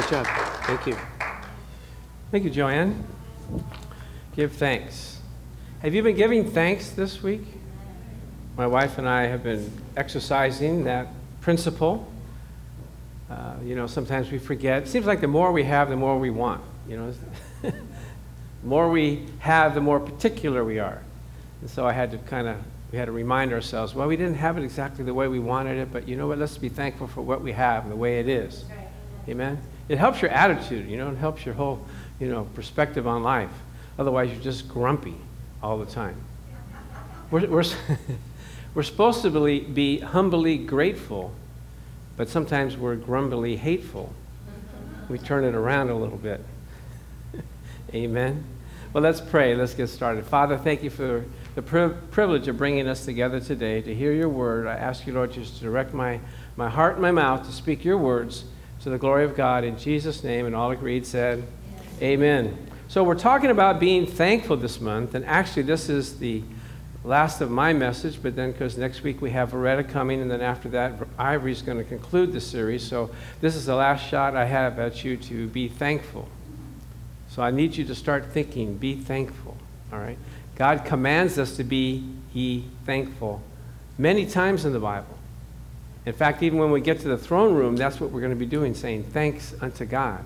Good job. Thank you. Thank you, Joanne. Give thanks. Have you been giving thanks this week? My wife and I have been exercising that principle. Uh, you know, sometimes we forget. It seems like the more we have, the more we want. You know, the more we have, the more particular we are. And so I had to kind of, we had to remind ourselves, well, we didn't have it exactly the way we wanted it, but you know what? Let's be thankful for what we have and the way it is. Amen? It helps your attitude, you know, it helps your whole, you know, perspective on life. Otherwise, you're just grumpy all the time. We're, we're, we're supposed to be, humbly grateful, but sometimes we're grumbly hateful. We turn it around a little bit. Amen? Well, let's pray. Let's get started. Father, thank you for the pri- privilege of bringing us together today to hear your word. I ask you, Lord, just to direct my, my heart and my mouth to speak your words to the glory of God in Jesus' name. And all agreed said, Amen. So, we're talking about being thankful this month, and actually, this is the last of my message, but then because next week we have Loretta coming, and then after that, Ivory's going to conclude the series. So, this is the last shot I have at you to be thankful. So, I need you to start thinking, be thankful. All right? God commands us to be ye thankful many times in the Bible. In fact, even when we get to the throne room, that's what we're going to be doing, saying thanks unto God.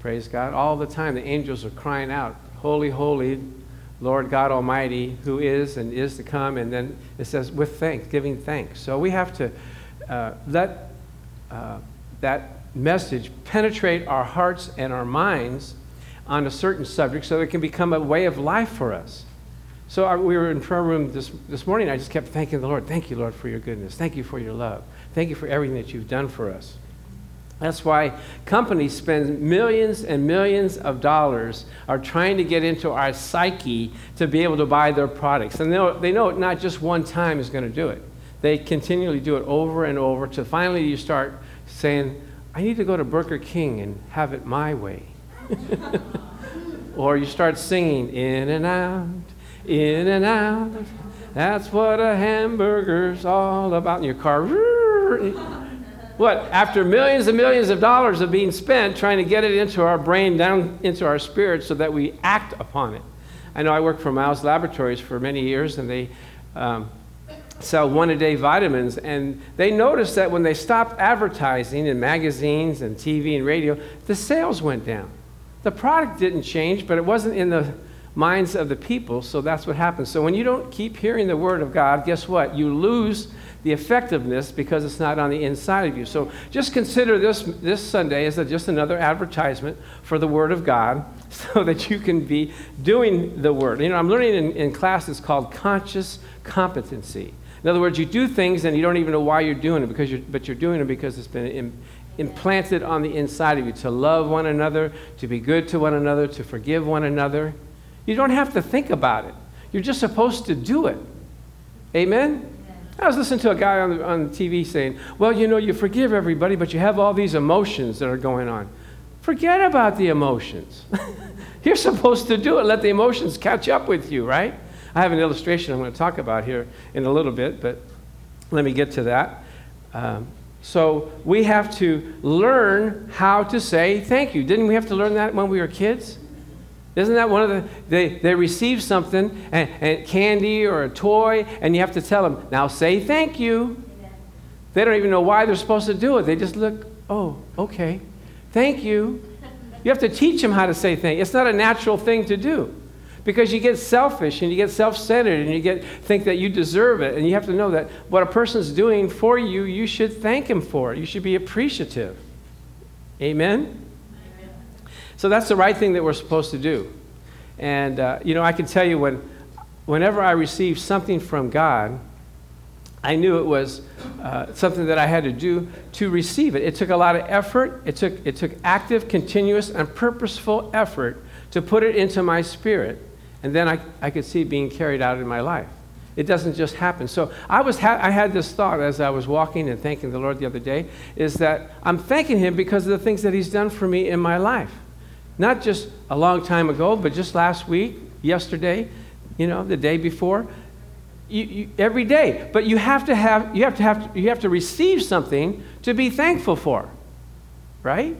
Praise God. All the time, the angels are crying out, Holy, holy, Lord God Almighty, who is and is to come. And then it says, with thanks, giving thanks. So we have to uh, let uh, that message penetrate our hearts and our minds on a certain subject so it can become a way of life for us. So our, we were in prayer room this, this morning. I just kept thanking the Lord. Thank you, Lord, for your goodness. Thank you for your love. Thank you for everything that you've done for us. That's why companies spend millions and millions of dollars are trying to get into our psyche to be able to buy their products. And they know, they know not just one time is going to do it. They continually do it over and over to finally you start saying, I need to go to Burger King and have it my way. or you start singing, in and out, in and out. That's what a hamburger's all about in your car. What? After millions and millions of dollars of being spent trying to get it into our brain, down into our spirit, so that we act upon it. I know I worked for Miles Laboratories for many years, and they um, sell one a day vitamins. And they noticed that when they stopped advertising in magazines and TV and radio, the sales went down. The product didn't change, but it wasn't in the minds of the people, so that's what happens. So when you don't keep hearing the word of God, guess what? You lose the effectiveness because it's not on the inside of you. So just consider this this Sunday as a, just another advertisement for the word of God so that you can be doing the word. You know, I'm learning in, in class it's called conscious competency. In other words, you do things and you don't even know why you're doing it, because you're, but you're doing it because it's been Im- implanted on the inside of you to love one another, to be good to one another, to forgive one another. You don't have to think about it. You're just supposed to do it. Amen? I was listening to a guy on, on TV saying, Well, you know, you forgive everybody, but you have all these emotions that are going on. Forget about the emotions. You're supposed to do it. Let the emotions catch up with you, right? I have an illustration I'm going to talk about here in a little bit, but let me get to that. Um, so we have to learn how to say thank you. Didn't we have to learn that when we were kids? Isn't that one of the, they, they receive something, and, and candy or a toy, and you have to tell them, now say thank you. They don't even know why they're supposed to do it. They just look, oh, okay, thank you. You have to teach them how to say thank you. It's not a natural thing to do because you get selfish and you get self-centered and you get think that you deserve it and you have to know that what a person's doing for you you should thank him for it you should be appreciative amen so that's the right thing that we're supposed to do. And, uh, you know, I can tell you when, whenever I received something from God, I knew it was uh, something that I had to do to receive it. It took a lot of effort. It took, it took active, continuous, and purposeful effort to put it into my spirit. And then I, I could see it being carried out in my life. It doesn't just happen. So I, was ha- I had this thought as I was walking and thanking the Lord the other day is that I'm thanking Him because of the things that He's done for me in my life. Not just a long time ago, but just last week, yesterday, you know, the day before. You, you, every day. But you have to have you have to have you have to receive something to be thankful for, right?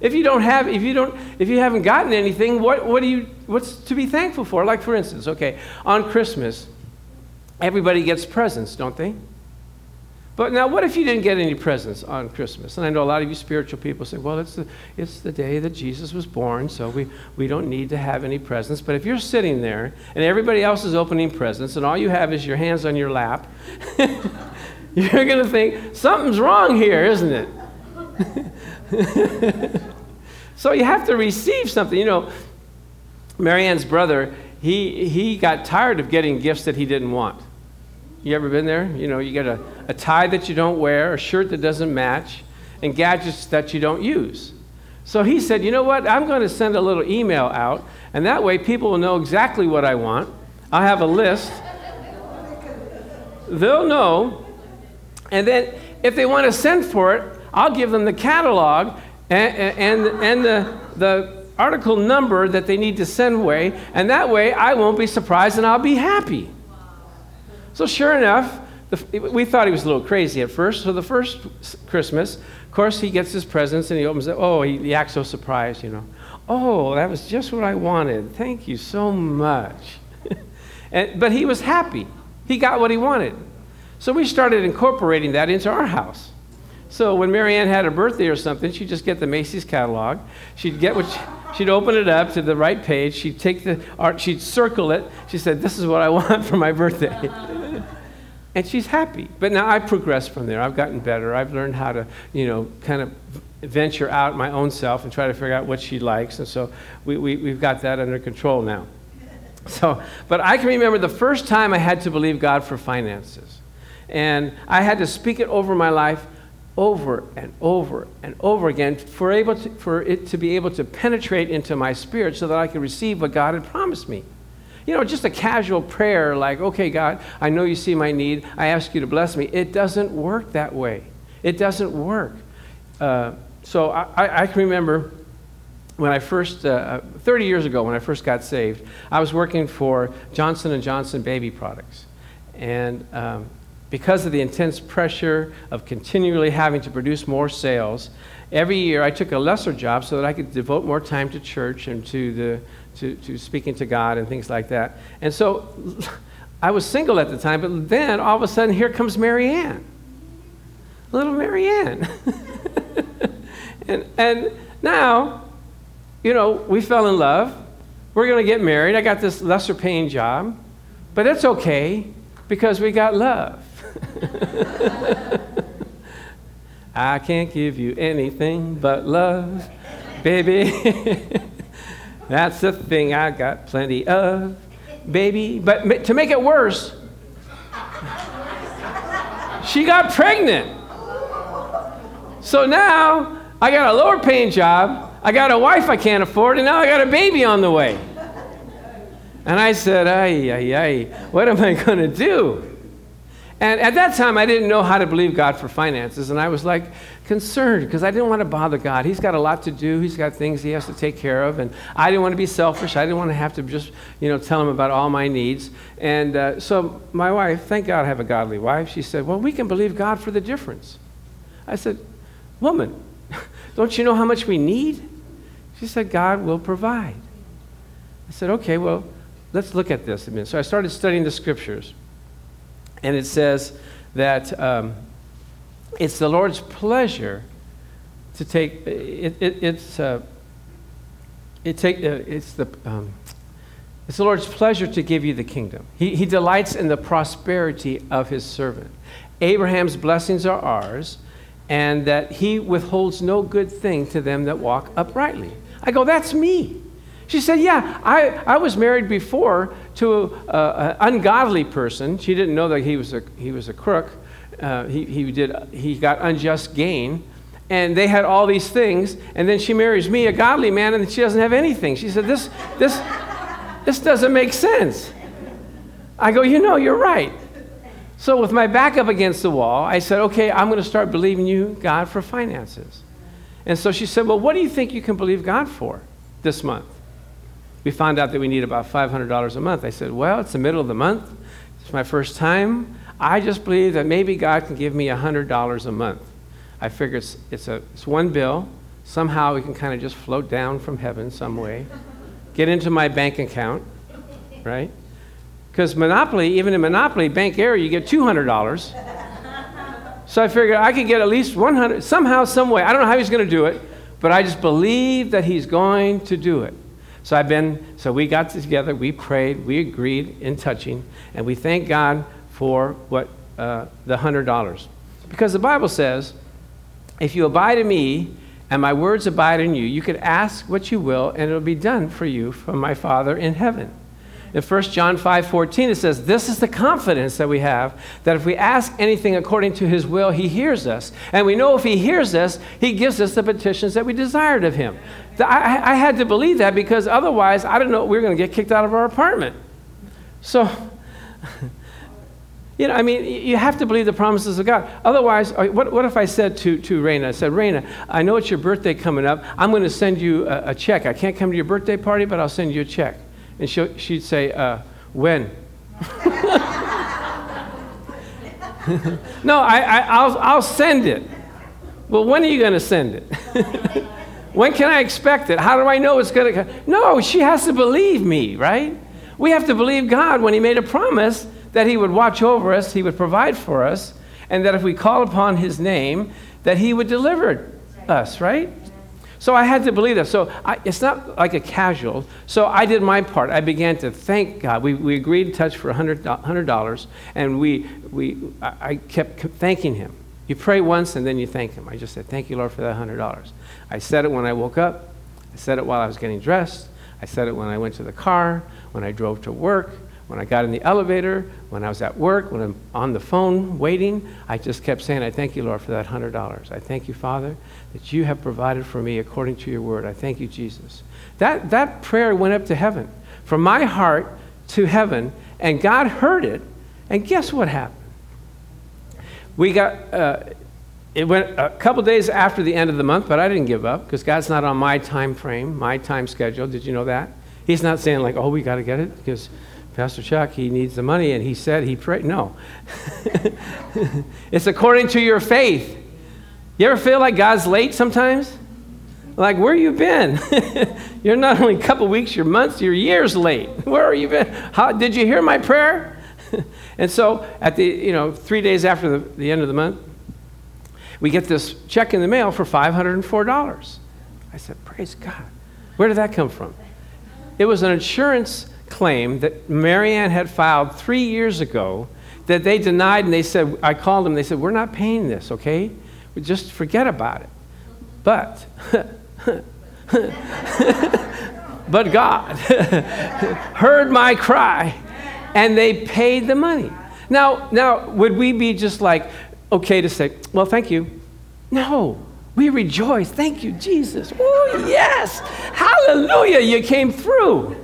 If you don't have, if you don't, if you haven't gotten anything, what, what do you, what's to be thankful for? Like for instance, okay, on Christmas, everybody gets presents, don't they? But now, what if you didn't get any presents on Christmas? And I know a lot of you spiritual people say, well, it's the, it's the day that Jesus was born, so we, we don't need to have any presents. But if you're sitting there and everybody else is opening presents and all you have is your hands on your lap, you're going to think, something's wrong here, isn't it? so you have to receive something. You know, Marianne's brother, he, he got tired of getting gifts that he didn't want. You ever been there? You know, you get a, a tie that you don't wear, a shirt that doesn't match, and gadgets that you don't use. So he said, you know what? I'm going to send a little email out, and that way people will know exactly what I want. I'll have a list. They'll know. And then if they want to send for it, I'll give them the catalog and, and, and the, the article number that they need to send away, and that way I won't be surprised and I'll be happy. So, sure enough, the, we thought he was a little crazy at first. So, the first Christmas, of course, he gets his presents and he opens it. Oh, he, he acts so surprised, you know. Oh, that was just what I wanted. Thank you so much. and, but he was happy. He got what he wanted. So we started incorporating that into our house. So when Marianne had a birthday or something, she'd just get the Macy's catalog. She'd get what she, she'd open it up to the right page. She'd take the art, she'd circle it. She said, "This is what I want for my birthday." and she's happy. But now I've progressed from there. I've gotten better. I've learned how to, you know, kind of venture out my own self and try to figure out what she likes. And so we, we, we've got that under control now. So, but I can remember the first time I had to believe God for finances. And I had to speak it over my life over and over and over again for, able to, for it to be able to penetrate into my spirit so that I could receive what God had promised me. You know, just a casual prayer like, okay, God, I know you see my need. I ask you to bless me. It doesn't work that way. It doesn't work. Uh, so I, I, can remember when I first, uh, 30 years ago, when I first got saved, I was working for Johnson & Johnson baby products. And um, because of the intense pressure of continually having to produce more sales, every year I took a lesser job so that I could devote more time to church and to, the, to, to speaking to God and things like that. And so I was single at the time, but then all of a sudden here comes Marianne. Little Marianne. and, and now, you know, we fell in love. We're going to get married. I got this lesser paying job, but it's okay because we got love. I can't give you anything but love, baby. That's the thing I got plenty of, baby. But to make it worse, she got pregnant. So now I got a lower paying job, I got a wife I can't afford, and now I got a baby on the way. And I said, ay, ay, ay, what am I going to do? And at that time, I didn't know how to believe God for finances, and I was like concerned because I didn't want to bother God. He's got a lot to do. He's got things he has to take care of, and I didn't want to be selfish. I didn't want to have to just, you know, tell him about all my needs. And uh, so my wife, thank God I have a godly wife. She said, "Well, we can believe God for the difference." I said, "Woman, don't you know how much we need?" She said, "God will provide." I said, "Okay, well, let's look at this a minute." So I started studying the scriptures. And it says that um, it's the Lord's pleasure to take, it, it, it's, uh, it take, uh, it's, the, um, it's the Lord's pleasure to give you the kingdom. He, he delights in the prosperity of his servant. Abraham's blessings are ours, and that he withholds no good thing to them that walk uprightly. I go, that's me. She said, Yeah, I, I was married before to an ungodly person. She didn't know that he was a, he was a crook. Uh, he, he, did, he got unjust gain. And they had all these things. And then she marries me, a godly man, and she doesn't have anything. She said, This, this, this doesn't make sense. I go, You know, you're right. So, with my back up against the wall, I said, Okay, I'm going to start believing you, God, for finances. And so she said, Well, what do you think you can believe God for this month? We found out that we need about $500 a month. I said, Well, it's the middle of the month. It's my first time. I just believe that maybe God can give me $100 a month. I figure it's, it's, a, it's one bill, somehow we can kind of just float down from heaven some way, get into my bank account, right? Because Monopoly, even in Monopoly, bank error, you get $200. So I figured I could get at least 100, somehow, some way. I don't know how he's going to do it, but I just believe that he's going to do it. So I've been, so we got together, we prayed, we agreed in touching, and we thank God for what uh, the hundred dollars, because the Bible says, if you abide in me and my words abide in you, you can ask what you will, and it'll be done for you from my Father in heaven. In 1 John 5 14, it says, This is the confidence that we have that if we ask anything according to his will, he hears us. And we know if he hears us, he gives us the petitions that we desired of him. I, I had to believe that because otherwise, I don't know, we were going to get kicked out of our apartment. So, you know, I mean, you have to believe the promises of God. Otherwise, what, what if I said to, to Raina, I said, Raina, I know it's your birthday coming up. I'm going to send you a, a check. I can't come to your birthday party, but I'll send you a check. And she'd say, uh, When? no, I, will I'll send it. Well, when are you going to send it? when can I expect it? How do I know it's going to come? No, she has to believe me, right? We have to believe God when He made a promise that He would watch over us, He would provide for us, and that if we call upon His name, that He would deliver us, right? So I had to believe that. So I, it's not like a casual. So I did my part. I began to thank God. We, we agreed to touch for $100, $100 and we, we, I kept thanking Him. You pray once and then you thank Him. I just said, Thank you, Lord, for that $100. I said it when I woke up. I said it while I was getting dressed. I said it when I went to the car, when I drove to work, when I got in the elevator, when I was at work, when I'm on the phone waiting, I just kept saying, I thank you, Lord, for that $100. I thank you, Father, that you have provided for me according to your word. I thank you, Jesus. That, that prayer went up to heaven, from my heart to heaven, and God heard it. And guess what happened? We got, uh, it went a couple days after the end of the month, but I didn't give up because God's not on my time frame, my time schedule. Did you know that? He's not saying, like, oh, we got to get it because Pastor Chuck, he needs the money, and he said he prayed. No. it's according to your faith. You ever feel like God's late sometimes? Like, where you been? you're not only a couple weeks, you're months, you're years late. Where are you been? How, did you hear my prayer? and so, at the, you know, three days after the, the end of the month, we get this check in the mail for $504. I said, Praise God. Where did that come from? It was an insurance claim that Marianne had filed three years ago that they denied, and they said, I called them, they said, We're not paying this, okay? Just forget about it. But, but God heard my cry, and they paid the money. Now, now, would we be just like, okay to say, well, thank you? No, we rejoice. Thank you, Jesus. Oh, yes. Hallelujah. You came through.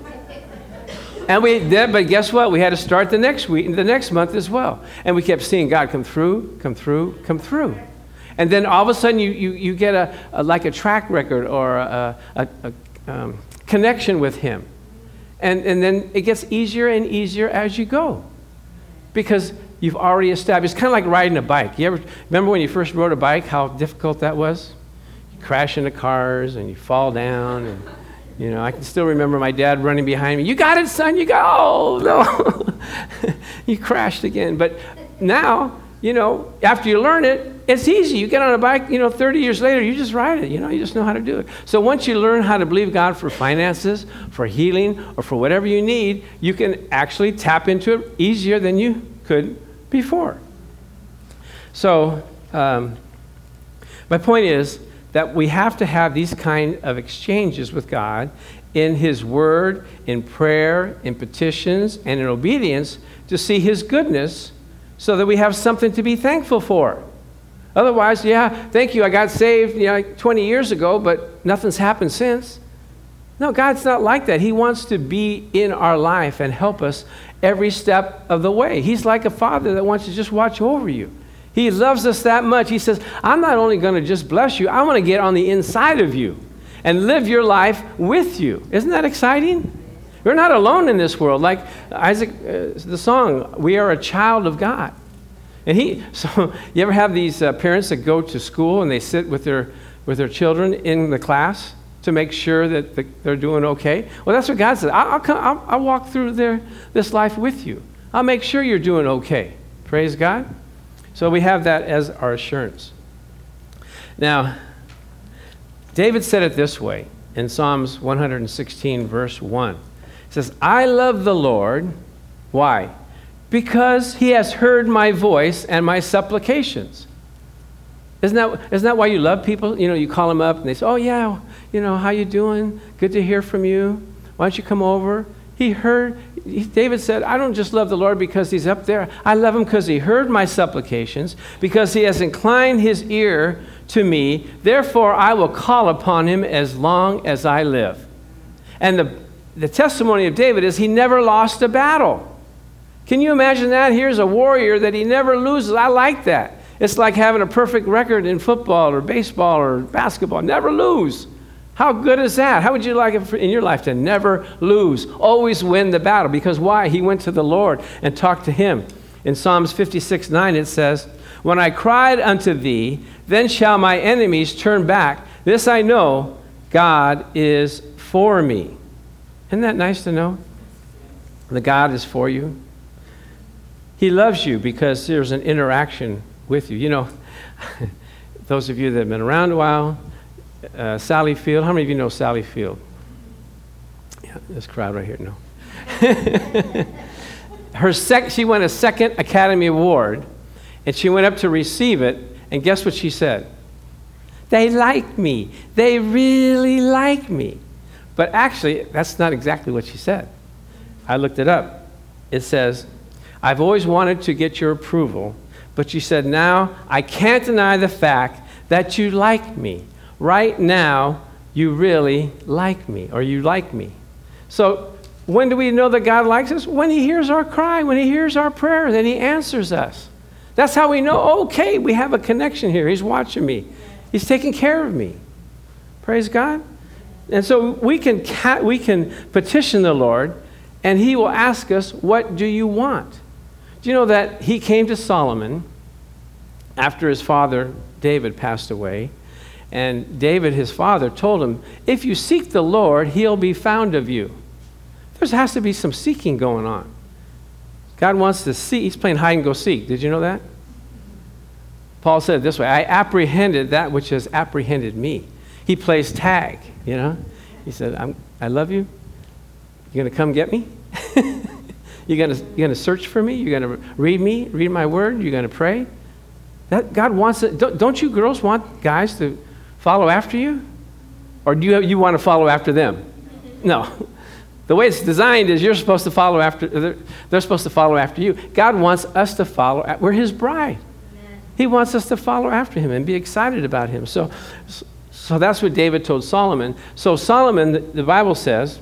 And we did, but guess what? We had to start the next week, and the next month as well. And we kept seeing God come through, come through, come through. And then all of a sudden you, you, you get a, a like a track record or a, a, a um, connection with Him. And, and then it gets easier and easier as you go because you've already established. It's kind of like riding a bike. You ever remember when you first rode a bike, how difficult that was? You crash into cars and you fall down and you know, I can still remember my dad running behind me. You got it, son. You got. Oh no, you crashed again. But now, you know, after you learn it, it's easy. You get on a bike. You know, 30 years later, you just ride it. You know, you just know how to do it. So once you learn how to believe God for finances, for healing, or for whatever you need, you can actually tap into it easier than you could before. So um, my point is that we have to have these kind of exchanges with God in His Word, in prayer, in petitions, and in obedience to see His goodness so that we have something to be thankful for. Otherwise, yeah, thank you, I got saved you know, 20 years ago, but nothing's happened since. No, God's not like that. He wants to be in our life and help us every step of the way. He's like a father that wants to just watch over you. He loves us that much. He says, I'm not only going to just bless you, I want to get on the inside of you and live your life with you. Isn't that exciting? We're not alone in this world. Like Isaac, uh, the song, we are a child of God. And he, so you ever have these uh, parents that go to school and they sit with their with their children in the class to make sure that the, they're doing okay? Well, that's what God said. I'll, I'll, come, I'll, I'll walk through their, this life with you. I'll make sure you're doing okay. Praise God. So we have that as our assurance. Now, David said it this way in Psalms 116, verse 1. He says, I love the Lord. Why? Because he has heard my voice and my supplications. Isn't that, isn't that why you love people? You know, you call them up and they say, oh, yeah, you know, how you doing? Good to hear from you. Why don't you come over? He heard, David said, I don't just love the Lord because he's up there. I love him because he heard my supplications, because he has inclined his ear to me. Therefore, I will call upon him as long as I live. And the, the testimony of David is he never lost a battle. Can you imagine that? Here's a warrior that he never loses. I like that. It's like having a perfect record in football or baseball or basketball. Never lose. How good is that? How would you like it in your life to never lose, always win the battle? Because why? He went to the Lord and talked to him. In Psalms 56 9, it says, When I cried unto thee, then shall my enemies turn back. This I know, God is for me. Isn't that nice to know? The God is for you. He loves you because there's an interaction with you. You know, those of you that have been around a while, uh, Sally Field. How many of you know Sally Field? Yeah, this crowd right here, no. Her sec- she won a second Academy Award, and she went up to receive it, and guess what she said? They like me. They really like me. But actually, that's not exactly what she said. I looked it up. It says, I've always wanted to get your approval, but she said, now I can't deny the fact that you like me right now, you really like me, or you like me. So, when do we know that God likes us? When He hears our cry, when He hears our prayer, then He answers us. That's how we know, okay, we have a connection here. He's watching me, He's taking care of me. Praise God. And so we can, we can petition the Lord, and He will ask us, What do you want? Do you know that He came to Solomon after his father David passed away? And David, his father, told him, If you seek the Lord, he'll be found of you. There has to be some seeking going on. God wants to see. He's playing hide and go seek. Did you know that? Paul said this way I apprehended that which has apprehended me. He plays tag, you know? He said, I love you. You're going to come get me? you're going to, you're going to search for me? You're going to read me, read my word? You're going to pray? That, God wants it. Don't, don't you girls want guys to follow after you? Or do you, you want to follow after them? No. The way it's designed is you're supposed to follow after, they're, they're supposed to follow after you. God wants us to follow, we're His bride. Amen. He wants us to follow after Him and be excited about Him. So, so that's what David told Solomon. So, Solomon, the, the Bible says,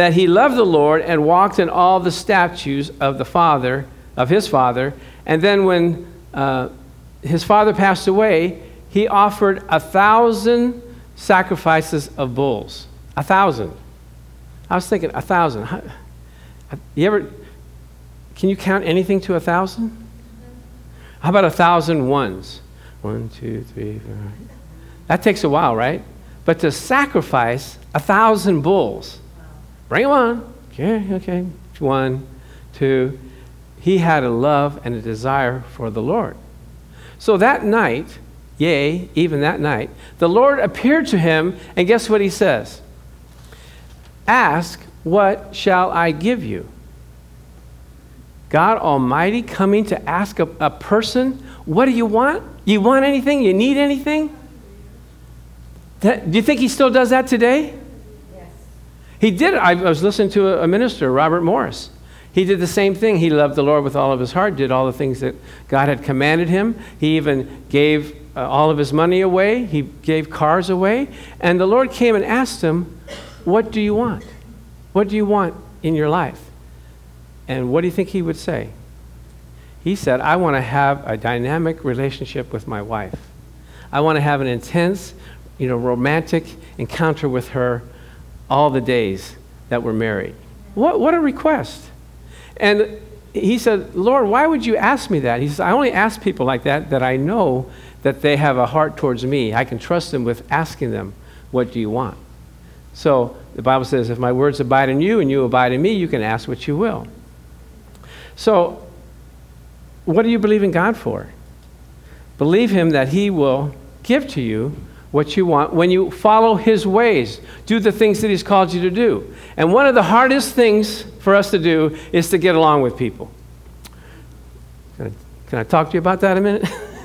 that he loved the Lord and walked in all the statutes of the father, of his father. And then when uh, his father passed away, he offered a thousand sacrifices of bulls. A thousand. I was thinking, a thousand. You ever, can you count anything to a thousand? How about a thousand ones? One, two, three, four. That takes a while, right? But to sacrifice a thousand bulls, bring them on. Okay, okay. One, two. He had a love and a desire for the Lord. So that night, Yea, even that night, the Lord appeared to him, and guess what he says? Ask, what shall I give you? God Almighty coming to ask a, a person, What do you want? You want anything? You need anything? That, do you think he still does that today? He did. I was listening to a, a minister, Robert Morris. He did the same thing. He loved the Lord with all of his heart, did all the things that God had commanded him. He even gave uh, all of his money away, he gave cars away. And the Lord came and asked him, What do you want? What do you want in your life? And what do you think he would say? He said, I want to have a dynamic relationship with my wife. I want to have an intense, you know, romantic encounter with her all the days that we're married. What, what a request. And he said, Lord, why would you ask me that? He says, I only ask people like that that I know that they have a heart towards me. I can trust them with asking them, What do you want? So the Bible says, If my words abide in you and you abide in me, you can ask what you will. So, what do you believe in God for? Believe Him that He will give to you what you want when you follow His ways. Do the things that He's called you to do. And one of the hardest things for us to do is to get along with people. Can I, can I talk to you about that a minute?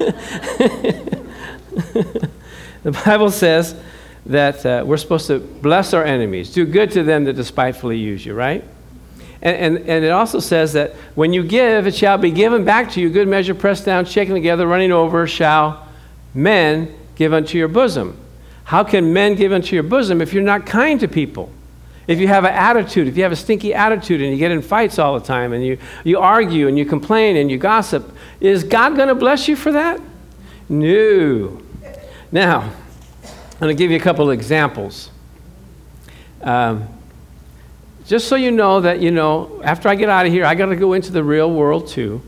the Bible says that uh, we're supposed to bless our enemies, do good to them that despitefully use you, right? And, and, and, it also says that when you give, it shall be given back to you, good measure, pressed down, shaken together, running over, shall men give unto your bosom. How can men give unto your bosom if you're not kind to people? If you have an attitude, if you have a stinky attitude and you get in fights all the time and you, you argue and you complain and you gossip, is God going to bless you for that? No. Now, I'm going to give you a couple of examples. Um, just so you know that, you know, after I get out of here, I got to go into the real world too.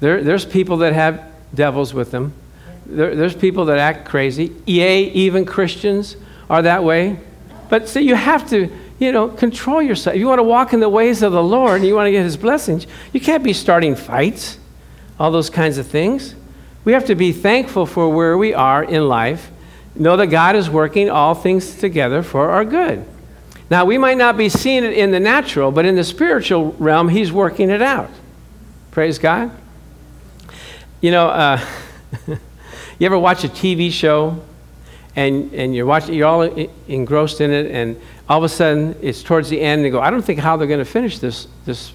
There, there's people that have devils with them. There, there's people that act crazy. Yea, even Christians are that way. But see, you have to, you know, control yourself. If you want to walk in the ways of the Lord and you want to get His blessings, you can't be starting fights, all those kinds of things. We have to be thankful for where we are in life, know that God is working all things together for our good. Now, we might not be seeing it in the natural, but in the spiritual realm, He's working it out. Praise God. You know, uh, you ever watch a TV show and, and you're watching, you're all engrossed in it, and all of a sudden it's towards the end, and you go, I don't think how they're going to finish this, this,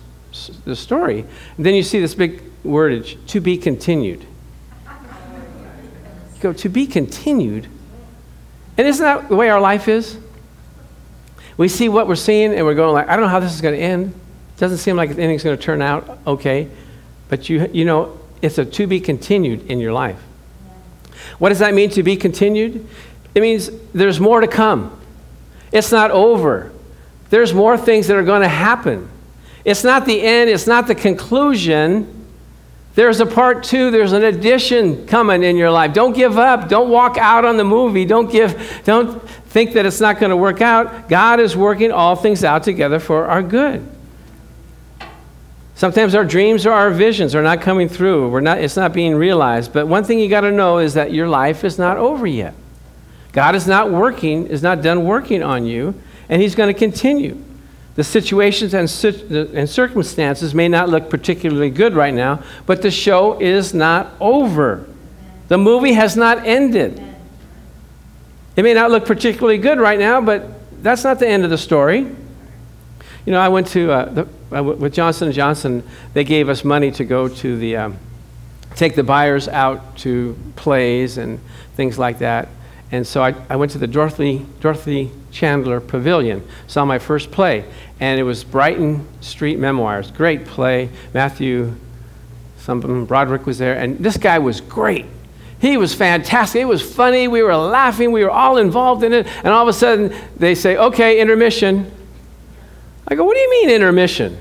this story. And then you see this big wordage, to be continued. You go, to be continued? And isn't that the way our life is? We see what we're seeing, and we're going like, I don't know how this is going to end. It doesn't seem like anything's going to turn out okay. But you, you know, it's a to be continued in your life. What does that mean to be continued? It means there's more to come. It's not over. There's more things that are going to happen. It's not the end, it's not the conclusion. There's a part two, there's an addition coming in your life. Don't give up. Don't walk out on the movie. Don't give don't think that it's not going to work out. God is working all things out together for our good. Sometimes our dreams or our visions are not coming through. We're not, it's not being realized. But one thing you got to know is that your life is not over yet. God is not working, is not done working on you, and He's going to continue. The situations and, and circumstances may not look particularly good right now, but the show is not over. The movie has not ended. It may not look particularly good right now, but that's not the end of the story. You know, I went to, uh, the, uh, with Johnson & Johnson, they gave us money to go to the, um, take the buyers out to plays and things like that. And so I, I went to the Dorothy, Dorothy Chandler Pavilion, saw my first play, and it was Brighton Street Memoirs. Great play. Matthew, some Broderick was there, and this guy was great. He was fantastic. It was funny. We were laughing. We were all involved in it. And all of a sudden, they say, okay, intermission. I go, What do you mean intermission?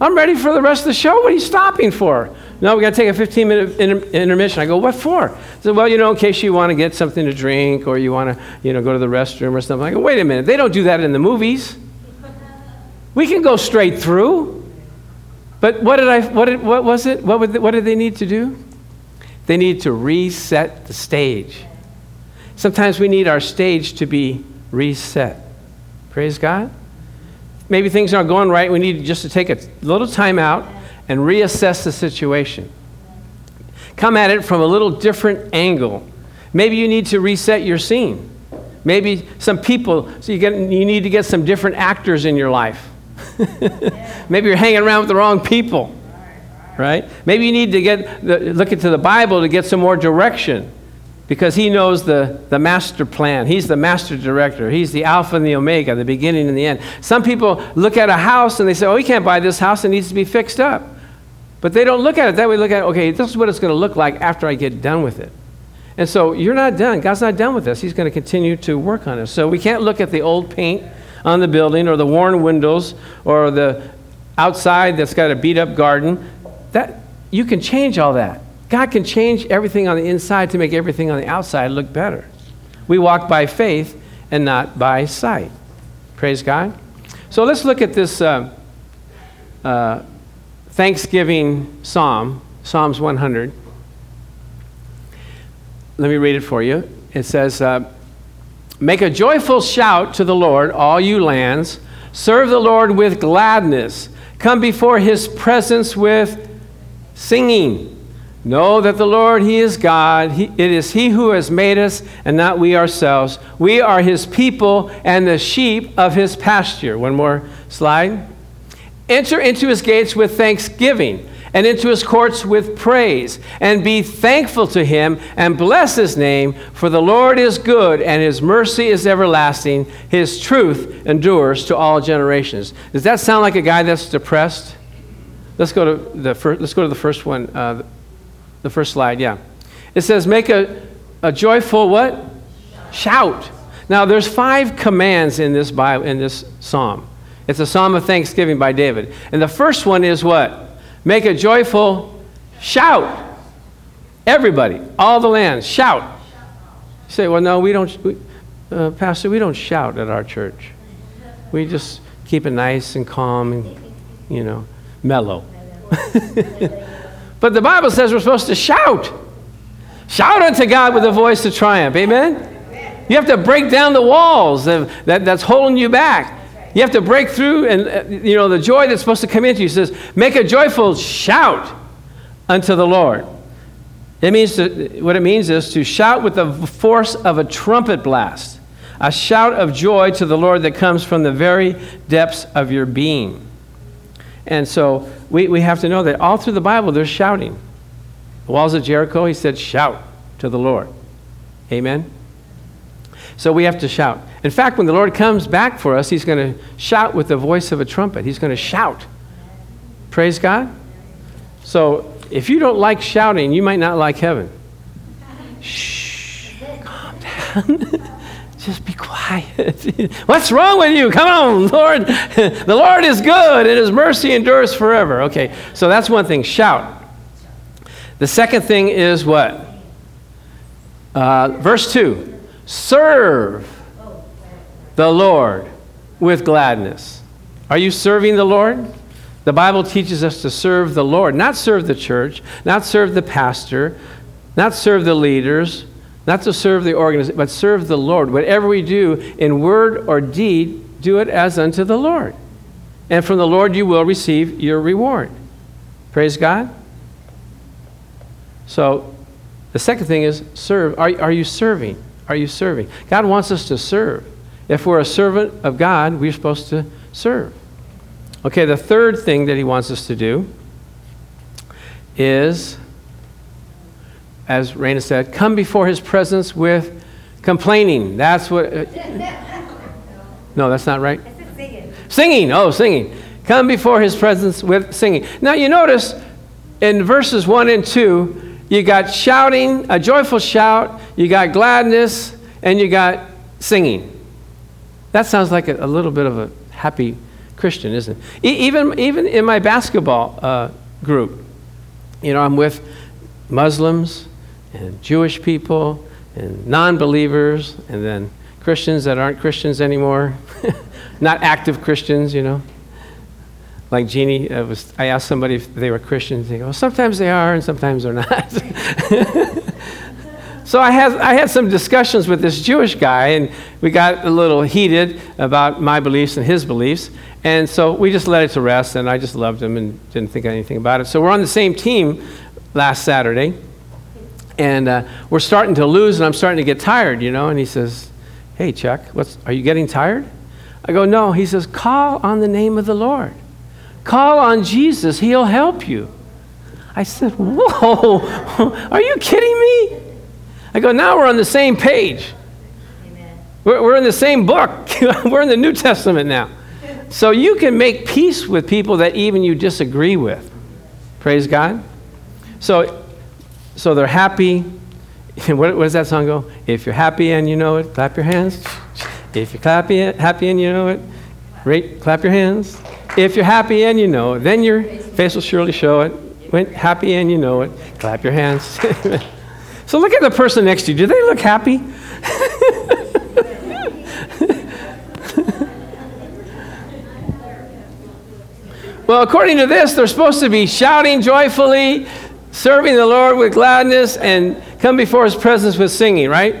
I'm ready for the rest of the show. What are you stopping for? No, we got to take a 15 minute inter- intermission. I go, What for? He said, well, you know, in case you want to get something to drink or you want to, you know, go to the restroom or something. I go, Wait a minute. They don't do that in the movies. We can go straight through. But what did I, what, did, what was it? What, would, what did they need to do? They need to reset the stage. Sometimes we need our stage to be reset. Praise God maybe things aren't going right. We need just to take a little time out and reassess the situation. Come at it from a little different angle. Maybe you need to reset your scene. Maybe some people, so you, get, you need to get some different actors in your life. Maybe you're hanging around with the wrong people, right? Maybe you need to get look into the Bible to get some more direction because he knows the, the master plan. He's the master director. He's the Alpha and the Omega, the beginning and the end. Some people look at a house and they say, oh, we can't buy this house, it needs to be fixed up. But they don't look at it that way. Look at, it, okay, this is what it's going to look like after I get done with it. And so you're not done. God's not done with this. He's going to continue to work on us. So we can't look at the old paint on the building or the worn windows or the outside that's got a beat up garden. That, you can change all that. God can change everything on the inside to make everything on the outside look better. We walk by faith and not by sight. Praise God. So let's look at this uh, uh, Thanksgiving psalm, Psalms 100. Let me read it for you. It says, uh, Make a joyful shout to the Lord, all you lands. Serve the Lord with gladness. Come before his presence with singing. Know that the Lord, He is God. He, it is He who has made us and not we ourselves. We are His people and the sheep of His pasture. One more slide. Enter into His gates with thanksgiving and into His courts with praise. And be thankful to Him and bless His name, for the Lord is good and His mercy is everlasting. His truth endures to all generations. Does that sound like a guy that's depressed? Let's go to the first, let's go to the first one. Uh, the first slide, yeah. It says, make a, a joyful what? Shout. Now, there's five commands in this Bible, in this psalm. It's a psalm of thanksgiving by David. And the first one is what? Make a joyful shout. Everybody, all the lands, shout. You say, well, no, we don't, we, uh, Pastor, we don't shout at our church. We just keep it nice and calm and, you know, mellow. But the Bible says we're supposed to shout. Shout unto God with a voice of triumph. Amen? You have to break down the walls that, that, that's holding you back. You have to break through, and uh, you know, the joy that's supposed to come into you says, make a joyful shout unto the Lord. It means to, what it means is to shout with the force of a trumpet blast, a shout of joy to the Lord that comes from the very depths of your being. And so we, we have to know that all through the Bible there's shouting. The walls of Jericho, he said, shout to the Lord. Amen? So we have to shout. In fact, when the Lord comes back for us, he's going to shout with the voice of a trumpet. He's going to shout. Praise God. So if you don't like shouting, you might not like heaven. Shh, calm down. just be quiet. What's wrong with you? Come on, Lord. the Lord is good and his mercy endures forever. Okay, so that's one thing. Shout. The second thing is what? Uh, verse 2 Serve the Lord with gladness. Are you serving the Lord? The Bible teaches us to serve the Lord, not serve the church, not serve the pastor, not serve the leaders, not to serve the organization, but serve the Lord. Whatever we do in word or deed, do it as unto the Lord. And from the Lord you will receive your reward. Praise God. So the second thing is serve. Are, are you serving? Are you serving? God wants us to serve. If we're a servant of God, we're supposed to serve. Okay, the third thing that he wants us to do is as Raina said, come before his presence with complaining. That's what. Uh, no, that's not right. Singing. singing. Oh, singing. Come before his presence with singing. Now, you notice in verses 1 and 2, you got shouting, a joyful shout, you got gladness, and you got singing. That sounds like a, a little bit of a happy Christian, isn't it? E- even, even in my basketball uh, group, you know, I'm with Muslims, and Jewish people and non believers, and then Christians that aren't Christians anymore, not active Christians, you know. Like Jeannie, uh, was, I asked somebody if they were Christians. They go, well, sometimes they are and sometimes they're not. so I had, I had some discussions with this Jewish guy, and we got a little heated about my beliefs and his beliefs. And so we just let it to rest, and I just loved him and didn't think anything about it. So we're on the same team last Saturday and uh, we're starting to lose, and I'm starting to get tired, you know. And he says, "Hey, Chuck, what's? Are you getting tired?" I go, "No." He says, "Call on the name of the Lord. Call on Jesus. He'll help you." I said, "Whoa, are you kidding me?" I go, "Now we're on the same page. We're, we're in the same book. we're in the New Testament now." So you can make peace with people that even you disagree with. Praise God. So so they're happy. what, what does that song go? If you're happy and you know it, clap your hands. If you're happy, happy and you know it, rate, clap your hands. If you're happy and you know it, then your face will surely show it. When happy and you know it, clap your hands. so look at the person next to you. Do they look happy? well, according to this, they're supposed to be shouting joyfully, serving the Lord with gladness, and come before his presence with singing, right?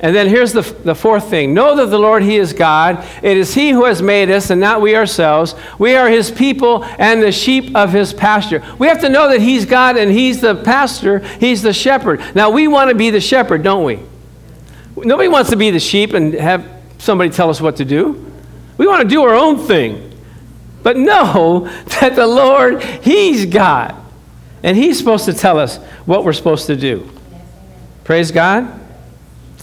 And then here's the, the fourth thing Know that the Lord, He is God. It is He who has made us and not we ourselves. We are His people and the sheep of His pasture. We have to know that He's God and He's the pastor, He's the shepherd. Now, we want to be the shepherd, don't we? Nobody wants to be the sheep and have somebody tell us what to do. We want to do our own thing. But know that the Lord, He's God. And He's supposed to tell us what we're supposed to do. Praise God.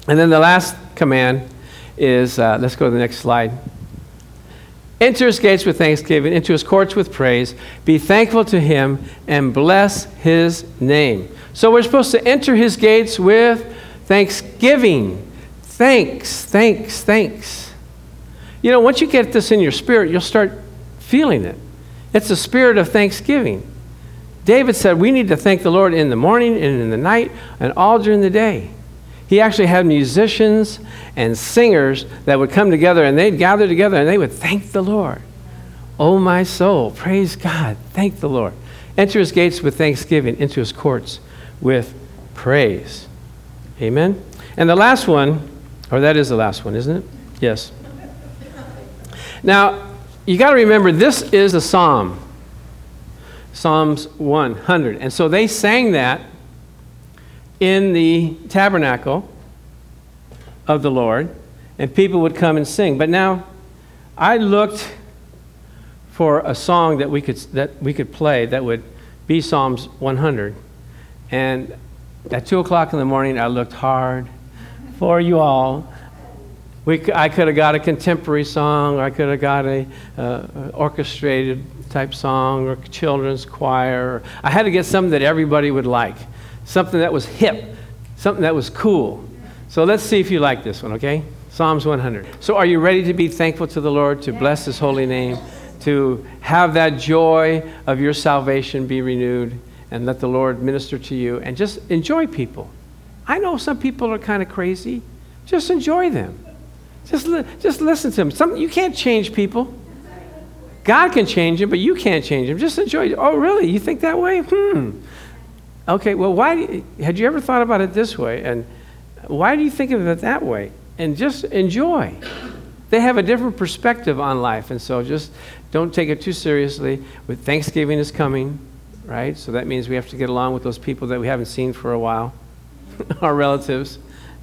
And then the last command is uh, let's go to the next slide. Enter his gates with thanksgiving, into his courts with praise. Be thankful to him and bless his name. So we're supposed to enter his gates with thanksgiving. Thanks, thanks, thanks. You know, once you get this in your spirit, you'll start feeling it. It's a spirit of thanksgiving. David said we need to thank the Lord in the morning and in the night and all during the day. He actually had musicians and singers that would come together and they'd gather together and they would thank the Lord. Oh, my soul, praise God, thank the Lord. Enter his gates with thanksgiving, into his courts with praise. Amen. And the last one, or that is the last one, isn't it? Yes. Now, you got to remember this is a psalm. Psalms 100. And so they sang that in the tabernacle of the Lord, and people would come and sing. But now, I looked for a song that we could, that we could play that would be Psalms 100. And at 2 o'clock in the morning, I looked hard for you all. We, I could have got a contemporary song, or I could have got a uh, orchestrated type song, or children's choir. I had to get something that everybody would like something that was hip, something that was cool. So let's see if you like this one, okay? Psalms 100. So are you ready to be thankful to the Lord, to bless his holy name, to have that joy of your salvation be renewed, and let the Lord minister to you, and just enjoy people? I know some people are kind of crazy. Just enjoy them. Just, li- just listen to them. Some, you can't change people. God can change him, but you can't change him. Just enjoy. Oh, really? You think that way? Hmm. Okay, well, why had you ever thought about it this way? And why do you think of it that way? And just enjoy. They have a different perspective on life, and so just don't take it too seriously. With Thanksgiving is coming, right? So that means we have to get along with those people that we haven't seen for a while, our relatives,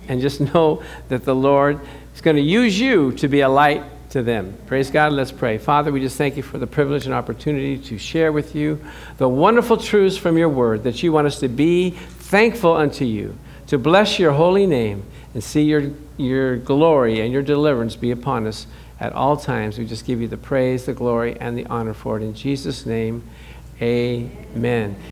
and just know that the Lord is going to use you to be a light to them. Praise God. Let's pray. Father, we just thank you for the privilege and opportunity to share with you the wonderful truths from your word that you want us to be thankful unto you, to bless your holy name, and see your, your glory and your deliverance be upon us at all times. We just give you the praise, the glory, and the honor for it. In Jesus' name, amen.